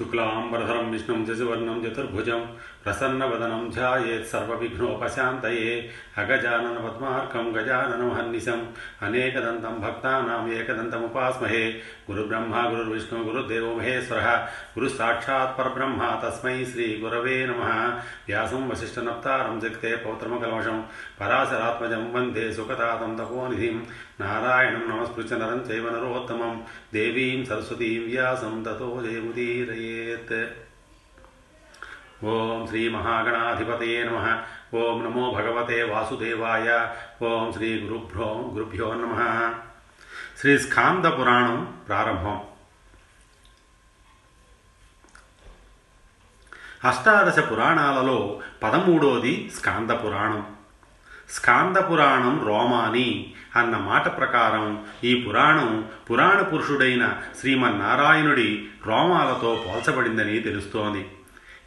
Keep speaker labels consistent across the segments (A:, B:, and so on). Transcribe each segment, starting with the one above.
A: शुक्लाम्बरधरं विष्णुं, जजुवर्णं, चतुर्भुजं, प्रसन्नवदनं ध्यायेत्सर्वविघ्नोपशान्तये अगजाननपद्मार्कं गजाननमहर्निशम् अनेकदन्तं भक्तानाम् एकदन्तमुपास्महे, गुरुब्रह्मा, गुरुर्विष्णु गुरुदेवो महेश्वरः गुरुसाक्षात् परब्रह्म, तस्मै श्रीगुरवे नमः। व्यासं, वसिष्ठनप्तारं, जगते पौत्रमकलमशं, पराशरात्मजं वंदे सुखतातं तपोनिधिं నారాయణం నమస్పృత్య నరం చైవ నరోత్తమం. దేవీం సరస్వతీం వ్యాసం తతో జయముదీరయేత్. ఓం శ్రీ మహాగణాధిపతే నమ. ఓం నమో భగవతే వాసుదేవాయ. ఓం శ్రీ గురుభ్రో గురుభ్యో నమ. శ్రీ స్కాంద పురాణం ప్రారంభం. అష్టాదశ పురాణాలలో పదమూడోది స్కాంద పురాణం. స్కాంద పురాణం రోమాని అన్న మాట ప్రకారం ఈ పురాణం పురాణ పురుషుడైన శ్రీమన్నారాయణుడి రోమాలతో పోల్చబడిందని తెలుస్తోంది.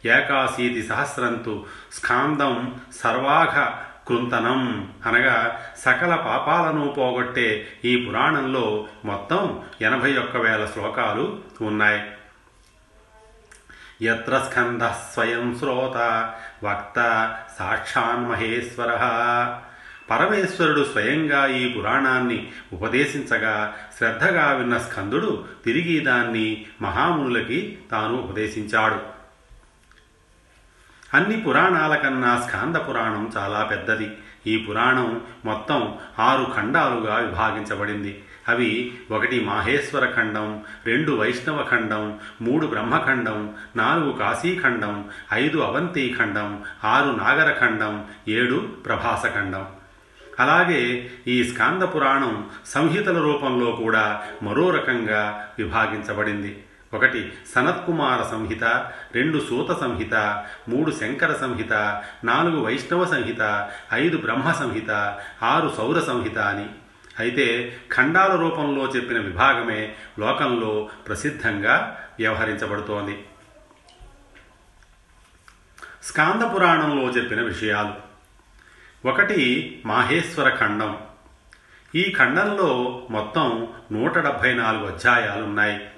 A: ఏకాశీతి సహస్రంతు స్కాందం సర్వాఘ కృంతనం అనగా సకల పాపాలను పోగొట్టే ఈ పురాణంలో మొత్తం ఎనభై ఒక్క వేల శ్లోకాలు ఉన్నాయి. ఎత్ర స్కంద స్వయం శ్రోత వక్త సాక్షాన్ మహేశ్వర పరమేశ్వరుడు స్వయంగా ఈ పురాణాన్ని ఉపదేశించగా శ్రద్ధగా విన్న స్కందుడు తిరిగి దాన్ని మహామునులకి తాను ఉపదేశించాడు. అన్ని పురాణాల కన్నా స్కాంద పురాణం చాలా పెద్దది. ఈ పురాణం మొత్తం ఆరు ఖండాలుగా విభాగించబడింది. అవి ఒకటి మాహేశ్వర ఖండం రెండు వైష్ణవ ఖండం మూడు బ్రహ్మఖండం నాలుగు కాశీఖండం ఐదు అవంతి ఖండం ఆరు నాగరఖండం ఏడు ప్రభాస ఖండం అలాగే ఈ స్కాంద పురాణం సంహితల రూపంలో కూడా మరో రకంగా విభాగించబడింది. ఒకటి సనత్కుమార సంహిత రెండు సూత సంహిత మూడు శంకర సంహిత నాలుగు వైష్ణవ సంహిత ఐదు బ్రహ్మ సంహిత ఆరు సౌర సంహిత అని. అయితే ఖండాల రూపంలో చెప్పిన విభాగమే లోకంలో ప్రసిద్ధంగా వ్యవహరించబడుతోంది. స్కాంద పురాణంలో చెప్పిన విషయాలు. ఒకటి మాహేశ్వర ఖండం. ఈ ఖండంలో మొత్తం నూట డెబ్భై నాలుగు అధ్యాయాలున్నాయి.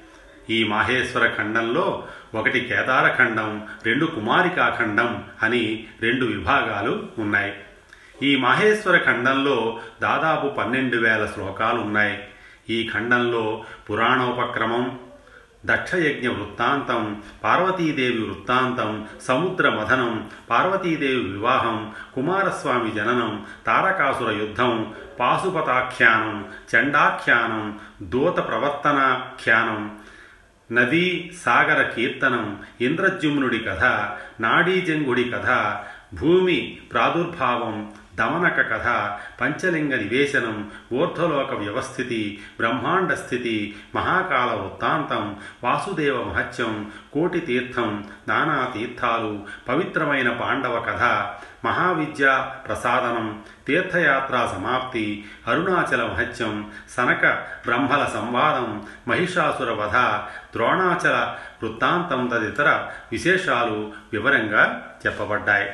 A: ఈ మాహేశ్వర ఖండంలో ఒకటి కేదారఖండం రెండు కుమారికా ఖండం అని రెండు విభాగాలు ఉన్నాయి. ఈ మాహేశ్వర ఖండంలో దాదాపు పన్నెండు వేల శ్లోకాలు ఉన్నాయి. ఈ ఖండంలో పురాణోపక్రమం దక్షయజ్ఞ వృత్తాంతం పార్వతీదేవి వృత్తాంతం సముద్ర మథనం పార్వతీదేవి వివాహం కుమారస్వామి జననం తారకాసుర యుద్ధం పాశుపతాఖ్యానం చండాఖ్యానం దూత ప్రవర్తనాఖ్యానం నదీ సాగర కీర్తనం ఇంద్రజుమ్నుడి కథ నాడీజంగుడి కథ భూమి ప్రాదుర్భావం దమనక కథ పంచలింగ నివేశనం ఊర్ధ్వలోక వ్యవస్థితి బ్రహ్మాండ స్థితి మహాకాల వృత్తాంతం వాసుదేవ మహత్యం కోటి తీర్థం నానా తీర్థాలు పవిత్రమైన పాండవ కథ మహావిద్య ప్రసాదనం తీర్థయాత్రా సమాప్తి అరుణాచల మహత్యం సనక బ్రహ్మల సంవాదం మహిషాసుర వధ ద్రోణాచల వృత్తాంతం తదితర విశేషాలు వివరంగా చెప్పబడ్డాయి.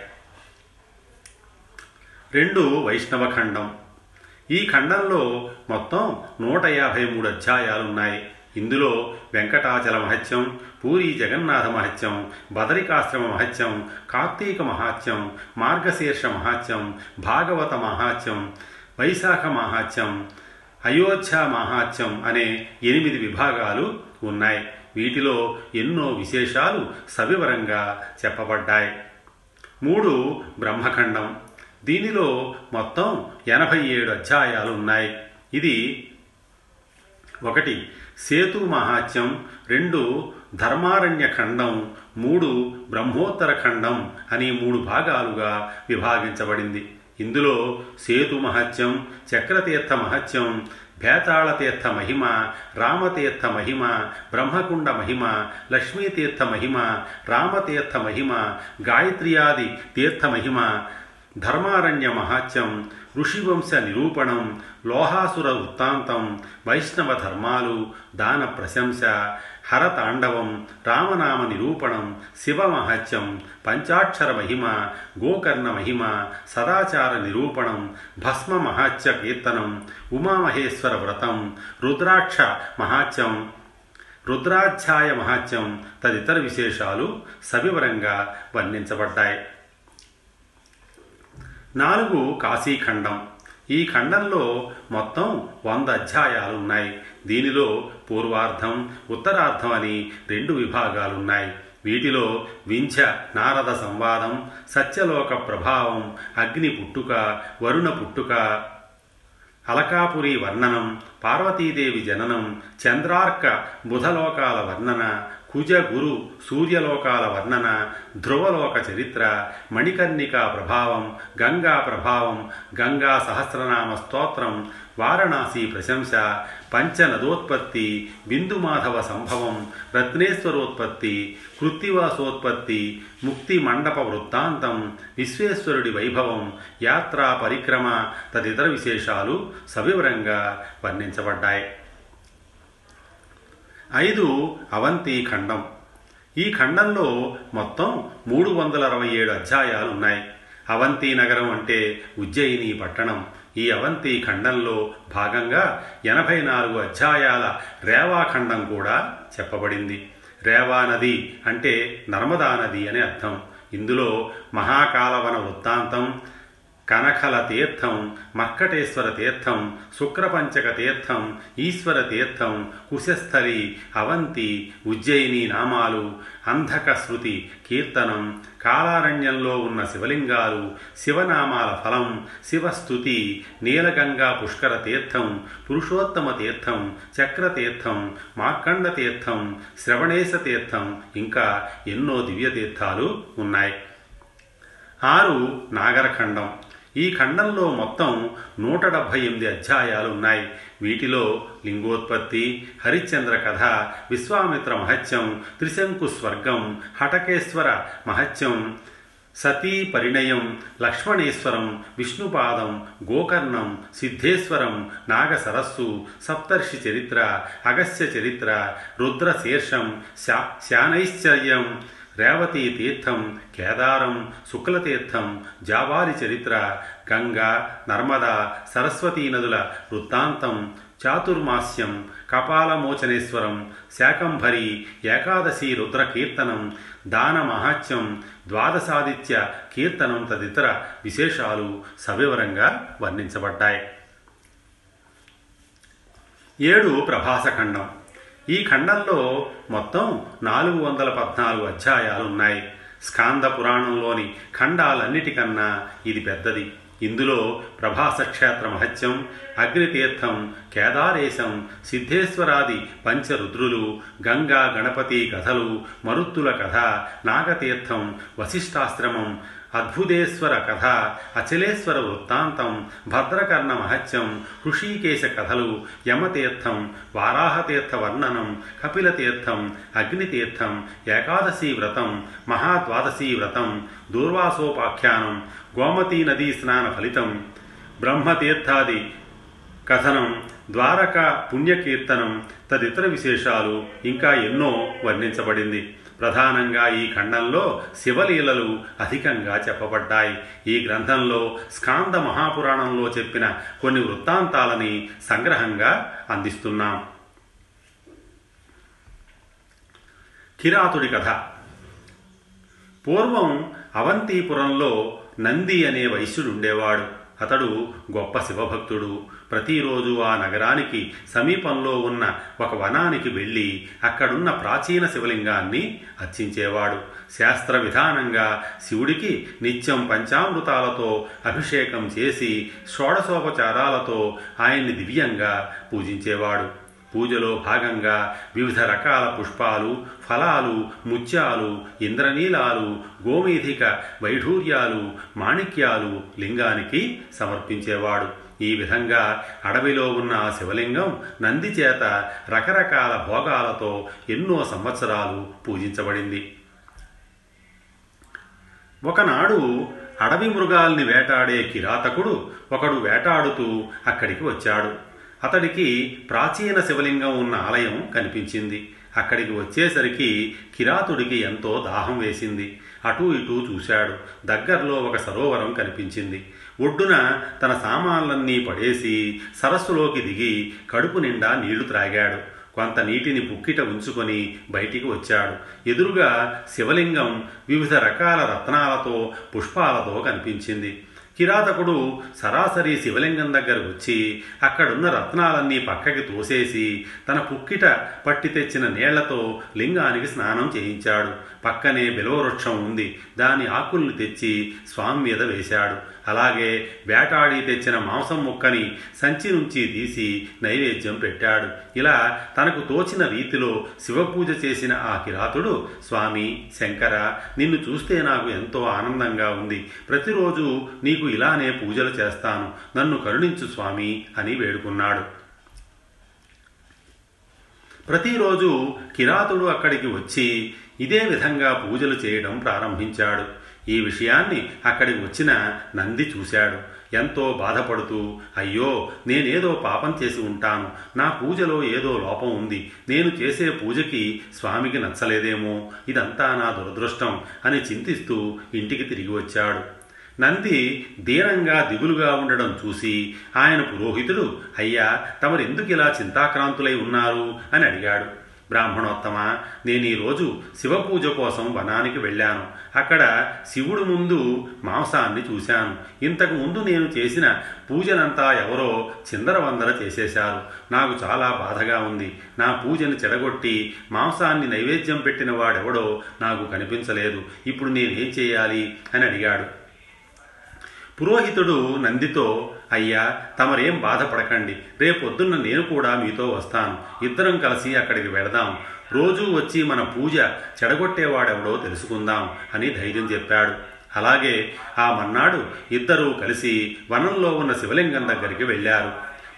A: రెండు వైష్ణవ ఖండం. ఈ ఖండంలో మొత్తం నూట యాభై మూడు అధ్యాయాలున్నాయి. ఇందులో వెంకటాచల మహత్యం పూరి జగన్నాథ మహత్యం బదరికాశ్రమ మహత్యం కార్తీక మహాత్యం మార్గశీర్ష మహాత్యం భాగవత మహాత్యం వైశాఖ మహాత్యం అయోధ్య మహాత్యం అనే ఎనిమిది విభాగాలు ఉన్నాయి. వీటిలో ఎన్నో విశేషాలు సవివరంగా చెప్పబడ్డాయి. మూడు బ్రహ్మఖండం. దీనిలో మొత్తం ఎనభై ఏడు అధ్యాయాలు ఉన్నాయి. ఇది ఒకటి సేతు మహాత్యం రెండు ధర్మారణ్య ఖండం. మూడు బ్రహ్మోత్తర ఖండం అని మూడు భాగాలుగా విభాగించబడింది. ఇందులో సేతు మహత్యం చక్రతీర్థ మహత్యం భేతాళతీర్థ మహిమ రామతీర్థ మహిమ బ్రహ్మకుండ మహిమ లక్ష్మీతీర్థ మహిమ రామతీర్థ మహిమ గాయత్రియాది తీర్థ మహిమ ధర్మారణ్య మహాత్యం ఋషివంశ నిరూపణం లోహాసుర వృత్తాంతం వైష్ణవ ధర్మాలు దాన ప్రశంస హరతాండవం రామనామ నిరూపణం శివమహత్యం పంచాక్షర మహిమ గోకర్ణ మహిమ సదాచార నిరూపణం భస్మ మహాత్య కీర్తనం ఉమామహేశ్వర వ్రతం రుద్రాక్ష మహాత్యం రుద్రాధ్యాయ మహాత్యం తదితర విశేషాలు సవివరంగా వర్ణించబడ్డాయి. నాలుగు కాశీఖండం. ఈ ఖండంలో మొత్తం వంద అధ్యాయాలు ఉన్నాయి దీనిలో పూర్వార్ధం ఉత్తరార్ధం అని రెండు విభాగాలున్నాయి. వీటిలో వింఛ నారద సంవాదం సత్యలోక ప్రభావం అగ్ని పుట్టుక వరుణ పుట్టుక అలకాపురి వర్ణనం పార్వతీదేవి జననం చంద్రార్క బుధలోకాల వర్ణన కుజ గురు సూర్యలోకాల వర్ణన ధ్రువలోక చరిత్ర మణికర్ణికా ప్రభావం గంగా ప్రభావం గంగా సహస్రనామ స్తోత్రం వారణాసి ప్రశంస పంచనదోత్పత్తి బిందుమాధవ సంభవం రత్నేశ్వరోత్పత్తి కృత్తివాసోత్పత్తి ముక్తి మండప వృత్తాంతం విశ్వేశ్వరుడి వైభవం యాత్రా పరిక్రమ తదితర విశేషాలు సవివరంగా వర్ణించబడ్డాయి. ఐదు అవంతి ఖండం. ఈ ఖండంలో మొత్తం మూడు వందల అరవై ఏడు అధ్యాయాలు ఉన్నాయి అవంతి నగరం అంటే ఉజ్జయిని పట్టణం. ఈ అవంతి ఖండంలో భాగంగా ఎనభై నాలుగు అధ్యాయాల రేవా ఖండం కూడా చెప్పబడింది. రేవా నది అంటే నర్మదా నది అని అర్థం. ఇందులో మహాకాలవన వృత్తాంతం కనకల తీర్థం మక్కటేశ్వర తీర్థం శుక్రపంచక తీర్థం ఈశ్వర తీర్థం కుశస్థలి అవంతి ఉజ్జయిని నామాలు అంధక శృతి కీర్తనం కాలారణ్యంలో ఉన్న శివలింగాలు శివనామాల ఫలం శివస్థుతి నీలగంగా పుష్కర తీర్థం పురుషోత్తమ తీర్థం చక్రతీర్థం మార్కండ తీర్థం శ్రవణేశ తీర్థం ఇంకా ఎన్నో దివ్య తీర్థాలు ఉన్నాయి. ఆరు నాగరఖండం. ఈ ఖండంలో మొత్తం నూట డెబ్భై ఎనిమిది అధ్యాయాలు ఉన్నాయి. వీటిలో లింగోత్పత్తి హరిశ్చంద్ర కథ విశ్వామిత్ర మహత్యం త్రిశంకు స్వర్గం హటకేశ్వర మహత్యం సతీ పరిణయం లక్ష్మణేశ్వరం విష్ణుపాదం గోకర్ణం సిద్ధేశ్వరం నాగసరస్సు సప్తర్షి చరిత్ర అగస్య చరిత్ర రుద్రశీర్షం శా శానైశ్చర్యం రేవతీ తీర్థం కేదారం శుక్లతీర్థం జాబాలి చరిత్ర గంగా నర్మదా సరస్వతీ నదుల వృత్తాంతం చాతుర్మాస్యం కపాలమోచనేశ్వరం శాకంభరి ఏకాదశి రుద్రకీర్తనం దానమహాత్యం దాన ద్వాదశాదిత్య కీర్తనం తదితర విశేషాలు సవివరంగా వర్ణించబడ్డాయి. ఏడు ప్రభాసఖండం. ఈ ఖండంలో మొత్తం నాలుగు వందల పద్నాలుగు అధ్యాయాలు ఉన్నాయి స్కాంద పురాణంలోని ఖండాలన్నిటికన్నా ఇది పెద్దది. ఇందులో ప్రభాస క్షేత్ర మహత్యం అగ్నితీర్థం కేదారేశం సిద్ధేశ్వరాది పంచరుద్రులు గంగా గణపతి కథలు మరుత్తుల కథ నాగతీర్థం వశిష్టాశ్రమం అద్భుతేశ్వర కథ అచలేశ్వర వృత్తాంతం భద్రకర్ణ మహత్యం హృషీకేశ కథలు యమతీర్థం వారాహతీర్థ వర్ణనం కపిలతీర్థం అగ్నితీర్థం ఏకాదశి వ్రతం మహాద్వాదశి వ్రతం దూర్వాసోపాఖ్యానం గోమతీ నదీ స్నాన ఫలితం బ్రహ్మతీర్థాది కథనం ద్వారక పుణ్యకీర్తనం తదితర విశేషాలు ఇంకా ఎన్నో వర్ణించబడింది. ప్రధానంగా ఈ ఖండంలో శివలీలలు అధికంగా చెప్పబడ్డాయి. ఈ గ్రంథంలో స్కాంద మహాపురాణంలో చెప్పిన కొన్ని వృత్తాంతాలని సంగ్రహంగా అందిస్తున్నాం. కిరాతుడి కథ. పూర్వం అవంతిపురంలో నంది అనే వైశ్యుడుండేవాడు. అతడు గొప్ప శివభక్తుడు. ప్రతిరోజు ఆ నగరానికి సమీపంలో ఉన్న ఒక వనానికి వెళ్ళి అక్కడున్న ప్రాచీన శివలింగాన్ని అర్చించేవాడు. శాస్త్ర విధానంగా శివుడికి నిత్యం పంచామృతాలతో అభిషేకం చేసి షోడశోపచారాలతో ఆయన్ని దివ్యంగా పూజించేవాడు. పూజలో భాగంగా వివిధ రకాల పుష్పాలు ఫలాలు ముత్యాలు ఇంద్రనీలాలు గోమేధిక వైఢూర్యాలు మాణిక్యాలు లింగానికి సమర్పించేవాడు. ఈ విధంగా అడవిలో ఉన్న ఆ శివలింగం నంది చేత రకరకాల భోగాలతో ఎన్నో సంవత్సరాలు పూజించబడింది. ఒకనాడు అడవి మృగాల్ని వేటాడే కిరాతకుడు ఒకడు వేటాడుతూ అక్కడికి వచ్చాడు. అతడికి ప్రాచీన శివలింగం ఉన్న ఆలయం కనిపించింది. అక్కడికి వచ్చేసరికి కిరాతుడికి ఎంతో దాహం వేసింది. అటూ ఇటూ చూశాడు. దగ్గరలో ఒక సరోవరం కనిపించింది. ఒడ్డున తన సామాన్లన్నీ పడేసి సరస్సులోకి దిగి కడుపు నిండా నీళ్ళు త్రాగాడు. కొంత నీటిని బుక్కిట ఉంచుకొని బయటికి వచ్చాడు. ఎదురుగా శివలింగం వివిధ రకాల రత్నాలతో పుష్పాలతో కనిపించింది. కిరాతకుడు సరాసరి శివలింగం దగ్గర వచ్చి అక్కడున్న రత్నాలన్నీ పక్కకి తోసేసి తన పుక్కిట పట్టి తెచ్చిన నీళ్ళతో లింగానికి స్నానం చేయించాడు. పక్కనే బిలవవృక్షం ఉంది. దాని ఆకుల్ని తెచ్చి స్వామి మీద వేశాడు. అలాగే వేటాడి తెచ్చిన మాంసం ముక్కని సంచి నుంచి తీసి నైవేద్యం పెట్టాడు. ఇలా తనకు తోచిన రీతిలో శివపూజ చేసిన ఆ కిరాతుడు స్వామి శంకర నిన్ను చూస్తే నాకు ఎంతో ఆనందంగా ఉంది. ప్రతిరోజు నీకు ఇలానే పూజలు చేస్తాను. నన్ను కరుణించు స్వామి అని వేడుకున్నాడు. ప్రతిరోజు కిరాతుడు అక్కడికి వచ్చి ఇదే విధంగా పూజలు చేయడం ప్రారంభించాడు. ఈ విషయాన్ని అక్కడికి వచ్చిన నంది చూశాడు. ఎంతో బాధపడుతూ అయ్యో నేనేదో పాపం చేసి ఉంటాను. నా పూజలో ఏదో లోపం ఉంది. నేను చేసే పూజకి స్వామికి నచ్చలేదేమో. ఇదంతా నా దురదృష్టం అని చింతిస్తూ ఇంటికి తిరిగి వచ్చాడు. నంది దీనంగా దిగులుగా ఉండడం చూసి ఆయన పురోహితుడు అయ్యా తమరెందుకు ఇలా చింతాక్రాంతులై ఉన్నారు? అని అడిగాడు. బ్రాహ్మణోత్తమ నేను ఈరోజు శివపూజ కోసం వనానికి వెళ్ళాను. అక్కడ శివుడు ముందు మాంసాన్ని చూశాను. ఇంతకు ముందు నేను చేసిన పూజనంతా ఎవరో చిందరవందర చేసేశారు. నాకు చాలా బాధగా ఉంది. నా పూజను చెడగొట్టి మాంసాన్ని నైవేద్యం పెట్టిన వాడెవడో నాకు కనిపించలేదు. ఇప్పుడు నేనేం చేయాలి? అని అడిగాడు. పురోహితుడు నందితో అయ్యా తమరేం బాధపడకండి. రేపొద్దున్న నేను కూడా మీతో వస్తాను. ఇద్దరం కలిసి అక్కడికి వెళదాం రోజూ వచ్చి మన పూజ చెడగొట్టేవాడెవడో తెలుసుకుందాం అని ధైర్యం చెప్పాడు. అలాగే ఆ మన్నాడు ఇద్దరూ కలిసి వనంలో ఉన్న శివలింగం దగ్గరికి వెళ్ళారు.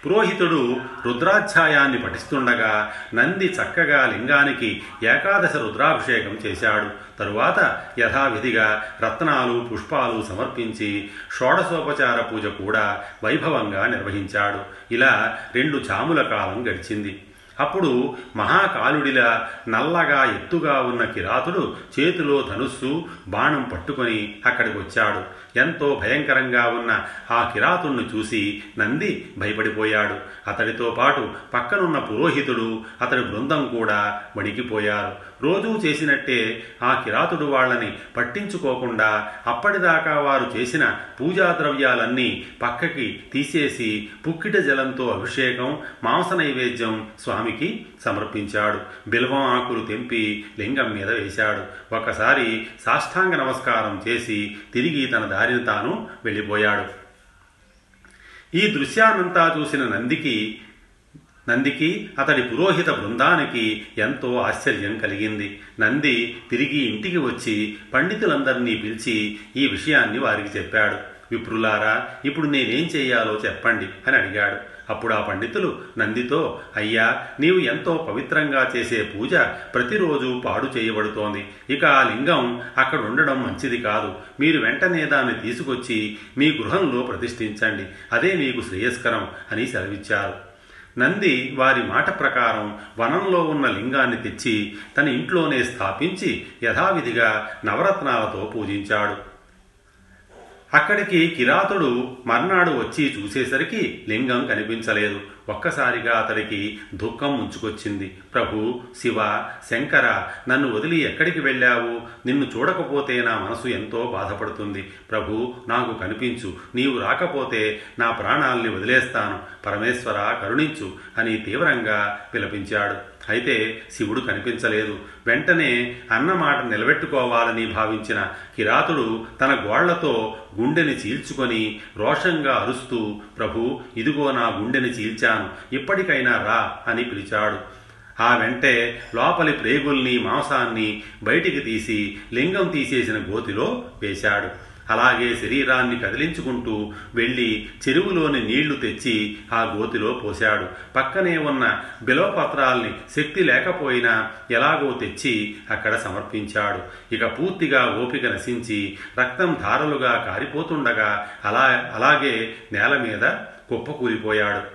A: పురోహితుడు రుద్రాధ్యాయాన్ని పఠిస్తుండగా నంది చక్కగా లింగానికి ఏకాదశ రుద్రాభిషేకం చేశాడు. తరువాత యథావిధిగా రత్నాలు పుష్పాలు సమర్పించి షోడశోపచార పూజ కూడా వైభవంగా నిర్వహించాడు. ఇలా రెండు చాముల కాలం గడిచింది. అప్పుడు మహాకాలుడిలా నల్లగా ఎత్తుగా ఉన్న కిరాతుడు చేతిలో ధనుస్సు బాణం పట్టుకొని అక్కడికి వచ్చాడు ఎంతో భయంకరంగా ఉన్న ఆ కిరాతుణ్ణి చూసి నంది భయపడిపోయాడు. అతడితో పాటు పక్కనున్న పురోహితుడు అతడి బృందం కూడా వణికిపోయారు. రోజూ చేసినట్టే ఆ కిరాతుడు వాళ్ళని పట్టించుకోకుండా అప్పటిదాకా వారు చేసిన పూజా ద్రవ్యాలన్నీ పక్కకి తీసేసి పుక్కిట జలంతో అభిషేకం మాంస నైవేద్యం స్వామికి సమర్పించాడు. బిల్వం ఆకులు తెంపి లింగం మీద వేశాడు. ఒకసారి సాష్టాంగ నమస్కారం చేసి తిరిగి తన దారిని తాను వెళ్ళిపోయాడు. ఈ దృశ్యానంతా చూసిన నందికి నందికి అతడి పురోహిత బృందానికి ఎంతో ఆశ్చర్యం కలిగింది. నంది తిరిగి ఇంటికి వచ్చి పండితులందరినీ పిలిచి ఈ విషయాన్ని వారికి చెప్పాడు. విప్రులారా ఇప్పుడు నేనేం చేయాలో చెప్పండి అని అడిగాడు. అప్పుడు ఆ పండితులు నందితో అయ్యా నీవు ఎంతో పవిత్రంగా చేసే పూజ ప్రతిరోజు పాడు చేయబడుతోంది. ఇక ఆ లింగం అక్కడ ఉండడం మంచిది కాదు. మీరు వెంటనే దాన్ని తీసుకొచ్చి మీ గృహంలో ప్రతిష్ఠించండి. అదే మీకు శ్రేయస్కరం అని సెలవిచ్చారు. నంది వారి మాట ప్రకారం వనంలో ఉన్న లింగాన్ని తెచ్చి తన ఇంట్లోనే స్థాపించి యథావిధిగా నవరత్నాలతో పూజించాడు. అక్కడికి కిరాతుడు మర్నాడు వచ్చి చూసేసరికి లింగం కనిపించలేదు. ఒక్కసారిగా అతడికి దుఃఖం ముంచుకొచ్చింది. ప్రభు శివ శంకర నన్ను వదిలి ఎక్కడికి వెళ్ళావు? నిన్ను చూడకపోతే నా మనసు ఎంతో బాధపడుతుంది. ప్రభు నాకు కనిపించు. నీవు రాకపోతే నా ప్రాణాల్ని వదిలేస్తాను. పరమేశ్వర కరుణించు అని తీవ్రంగా పిలపించాడు. అయితే శివుడు కనిపించలేదు. వెంటనే అన్నమాట నిలబెట్టుకోవాలని భావించిన కిరాతుడు తన గోళ్ళతో గుండెని చీల్చుకొని రోషంగా అరుస్తూ ప్రభు ఇదిగో నా గుండెని చీల్చాను. ఇప్పటికైనా రా అని పిలిచాడు. ఆ వెంటే లోపలి ప్రేగుల్ని మాంసాన్ని బయటికి తీసి లింగం తీసేసిన గోతిలో వేశాడు. అలాగే శరీరాన్ని కదిలించుకుంటూ వెళ్ళి చెరువులోని నీళ్ళు తెచ్చి ఆ గోతిలో పోశాడు. పక్కనే ఉన్న బిలవపత్రాల్ని శక్తి లేకపోయినా ఎలాగో తెచ్చి అక్కడ సమర్పించాడు. ఇక పూర్తిగా ఓపిక నశించి రక్తం ధారలుగా కారిపోతుండగా అలా అలాగే నేల మీద కుప్పకూలిపోయాడు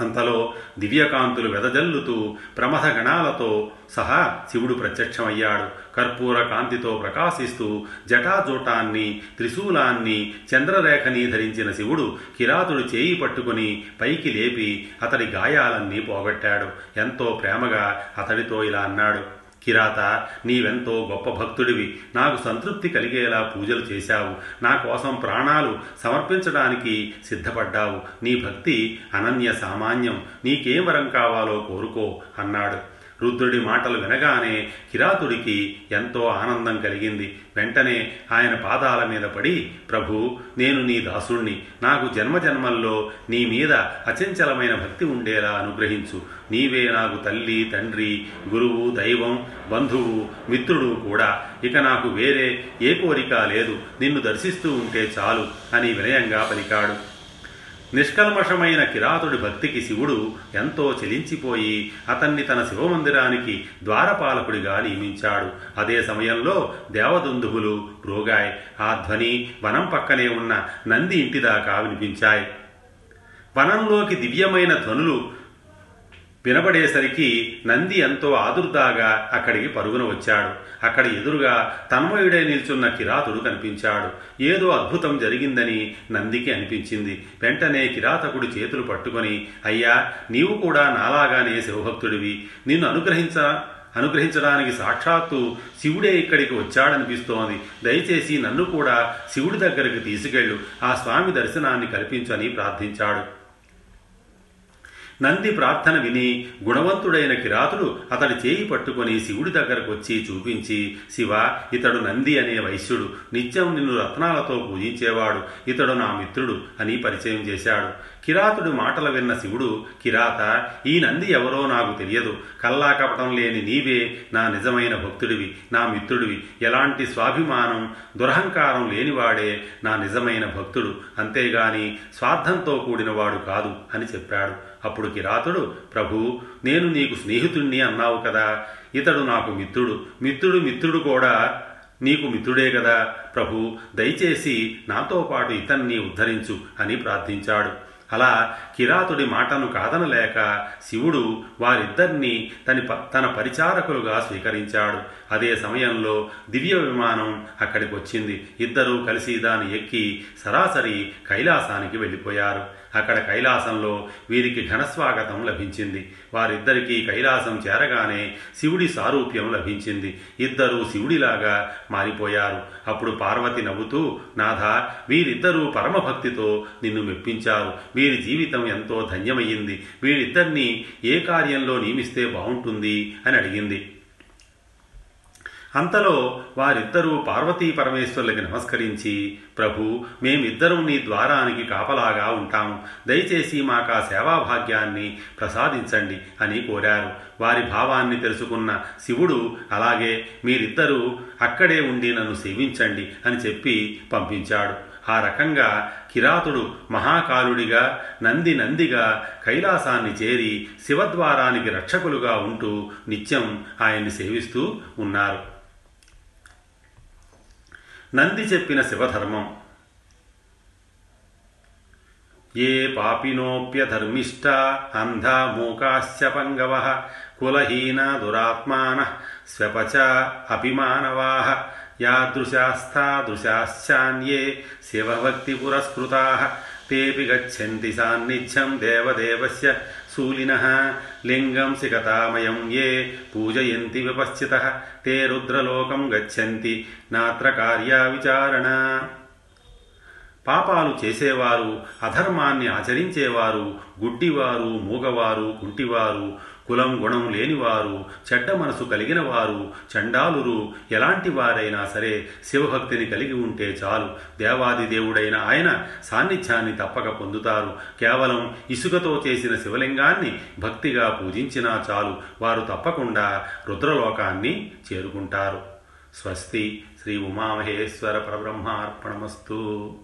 A: అంతలో దివ్యకాంతులు వెదజల్లుతూ ప్రమథ గణాలతో సహా శివుడు ప్రత్యక్షమయ్యాడు. కర్పూర కాంతితో ప్రకాశిస్తూ జటాజూటాన్ని త్రిశూలాన్ని చంద్రరేఖని ధరించిన శివుడు కిరాతుడు చేయి పట్టుకుని పైకి లేపి అతడి గాయాలన్నీ పోగొట్టాడు. ఎంతో ప్రేమగా అతడితో ఇలా అన్నాడు. కిరాత నీవెంతో గొప్ప భక్తుడివి. నాకు సంతృప్తి కలిగేలా పూజలు చేశావు. నా కోసం ప్రాణాలు సమర్పించడానికి సిద్ధపడ్డావు. నీ భక్తి అనన్య సామాన్యం. నీకేం వరం కావాలో కోరుకో అన్నాడు. రుద్రుడి మాటలు వినగానే కిరాతుడికి ఎంతో ఆనందం కలిగింది. వెంటనే ఆయన పాదాల మీద పడి ప్రభు నేను నీ దాసుణ్ణి. నాకు జన్మజన్మల్లో నీ మీద అచంచలమైన భక్తి ఉండేలా అనుగ్రహించు. నీవే నాకు తల్లి తండ్రి గురువు దైవం బంధువు మిత్రుడు కూడా. ఇక నాకు వేరే ఏ కోరిక లేదు. నిన్ను దర్శిస్తూ ఉంటే చాలు అని వినయంగా పలికాడు. నిష్కల్మషమైన కిరాతుడి భక్తికి శివుడు ఎంతో చెలించిపోయి అతన్ని తన శివమందిరానికి ద్వారపాలకుడిగా నియమించాడు అదే సమయంలో దేవదుందుభులు రోగాయ్ ఆ ధ్వని వనం పక్కనే ఉన్న నంది ఇంటి దాకా వినిపించాయి. వనంలోకి దివ్యమైన ధ్వనులు వినబడేసరికి నంది ఎంతో ఆదుర్దాగా అక్కడికి పరుగున వచ్చాడు. అక్కడ ఎదురుగా తన్మయుడై నిల్చున్న కిరాతుడు కనిపించాడు. ఏదో అద్భుతం జరిగిందని నందికి అనిపించింది. వెంటనే కిరాతకుడి చేతులు పట్టుకొని అయ్యా నీవు కూడా నాలాగానే శివభక్తుడివి. నిన్ను అనుగ్రహించ అనుగ్రహించడానికి సాక్షాత్తు శివుడే ఇక్కడికి వచ్చాడనిపిస్తోంది. దయచేసి నన్ను కూడా శివుడి దగ్గరికి తీసుకెళ్ళు. ఆ స్వామి దర్శనాన్ని కల్పించని ప్రార్థించాడు. నంది ప్రార్థన విని గుణవంతుడైన కిరాతుడు అతడి చేయి పట్టుకొని శివుడి దగ్గరకొచ్చి చూపించి శివ ఇతడు నంది అనే వైశ్యుడు నిత్యం నిన్ను రత్నాలతో పూజించేవాడు ఇతడు నా మిత్రుడు అని పరిచయం చేశాడు. కిరాతుడు మాటలు విన్న శివుడు కిరాత ఈ నంది ఎవరో నాకు తెలియదు. కల్లా కపటం లేని నీవే నా నిజమైన భక్తుడివి నా మిత్రుడివి. ఎలాంటి స్వాభిమానం దురహంకారం లేనివాడే నా నిజమైన భక్తుడు. అంతేగాని స్వార్థంతో కూడినవాడు కాదు అని చెప్పాడు. అప్పుడు కిరాతుడు ప్రభు నేను నీకు స్నేహితుణ్ణి అన్నావు కదా. ఇతడు నాకు మిత్రుడు. మిత్రుడు మిత్రుడు కూడా నీకు మిత్రుడే కదా. ప్రభు దయచేసి నాతో పాటు ఇతన్ని ఉద్ధరించు అని ప్రార్థించాడు. అలా కిరాతుడి మాటను కాదనలేక శివుడు వారిద్దరినీ తన తన పరిచారకులుగా స్వీకరించాడు. అదే సమయంలో దివ్య విమానం అక్కడికి వచ్చింది ఇద్దరూ కలిసి దాన్ని ఎక్కి సరాసరి కైలాసానికి వెళ్ళిపోయారు. అక్కడ కైలాసంలో వీరికి ఘనస్వాగతం లభించింది. వారిద్దరికీ కైలాసం చేరగానే శివుడి సారూప్యం లభించింది. ఇద్దరూ శివుడిలాగా మారిపోయారు. అప్పుడు పార్వతి నవ్వుతూ నాథ వీరిద్దరూ పరమభక్తితో నిన్ను మెప్పించారు. వీరి జీవితం ఎంతో ధన్యమయ్యింది. వీరిద్దరినీ ఏ కార్యంలో నియమిస్తే బాగుంటుంది? అని అడిగింది. అంతలో వారిద్దరూ పార్వతీ పరమేశ్వరులకి నమస్కరించి ప్రభు మేమిద్దరం నీ ద్వారానికి కాపలాగా ఉంటాము. దయచేసి మాకు ఆ సేవాభాగ్యాన్ని ప్రసాదించండి అని కోరారు. వారి భావాన్ని తెలుసుకున్న శివుడు అలాగే మీరిద్దరూ అక్కడే ఉండి నన్ను సేవించండి అని చెప్పి పంపించాడు. ఆ రకంగా కిరాతుడు మహాకాలుడిగా నంది నందిగా కైలాసాన్ని చేరి శివద్వారానికి రక్షకులుగా ఉంటూ నిత్యం ఆయన్ని సేవిస్తూ ఉన్నారు. నంది చెప్పిన శివధర్మం. ఏ పాపినోప్యధర్మిష్ట అంధా మూకాశ్చ పంగవ కులహీన దురాత్మాన స్వపచ అభిమానవా యాదృశాస్తాదృశాశ్చాన్యే శివభక్తి పురస్కృతా తేపి గచ్చంతి సాన్నిధ్యం దేవదేవస్య శూలినః లింగం సికతామయం ఏ పూజయంతి విపశ్చిత తే రుద్రలోకం గచ్చంతి నాత్ర కార్యా విచారణ పాపాలు చేసేవారు అధర్మాన్ని ఆచరించేవారు గుడ్డివారు మూగవారు కుంటివారు కులం గుణం లేనివారు చెడ్డ మనసు కలిగిన వారు చండాలురు ఎలాంటి వారైనా సరే శివభక్తిని కలిగి ఉంటే చాలు. దేవాది దేవుడైన ఆయన సాన్నిధ్యాన్ని తప్పక పొందుతారు. కేవలం ఇసుకతో చేసిన శివలింగాన్ని భక్తిగా పూజించినా చాలు. వారు తప్పకుండా రుద్రలోకాన్ని చేరుకుంటారు. స్వస్తి శ్రీ ఉమామహేశ్వర పరబ్రహ్మార్పణమస్తు.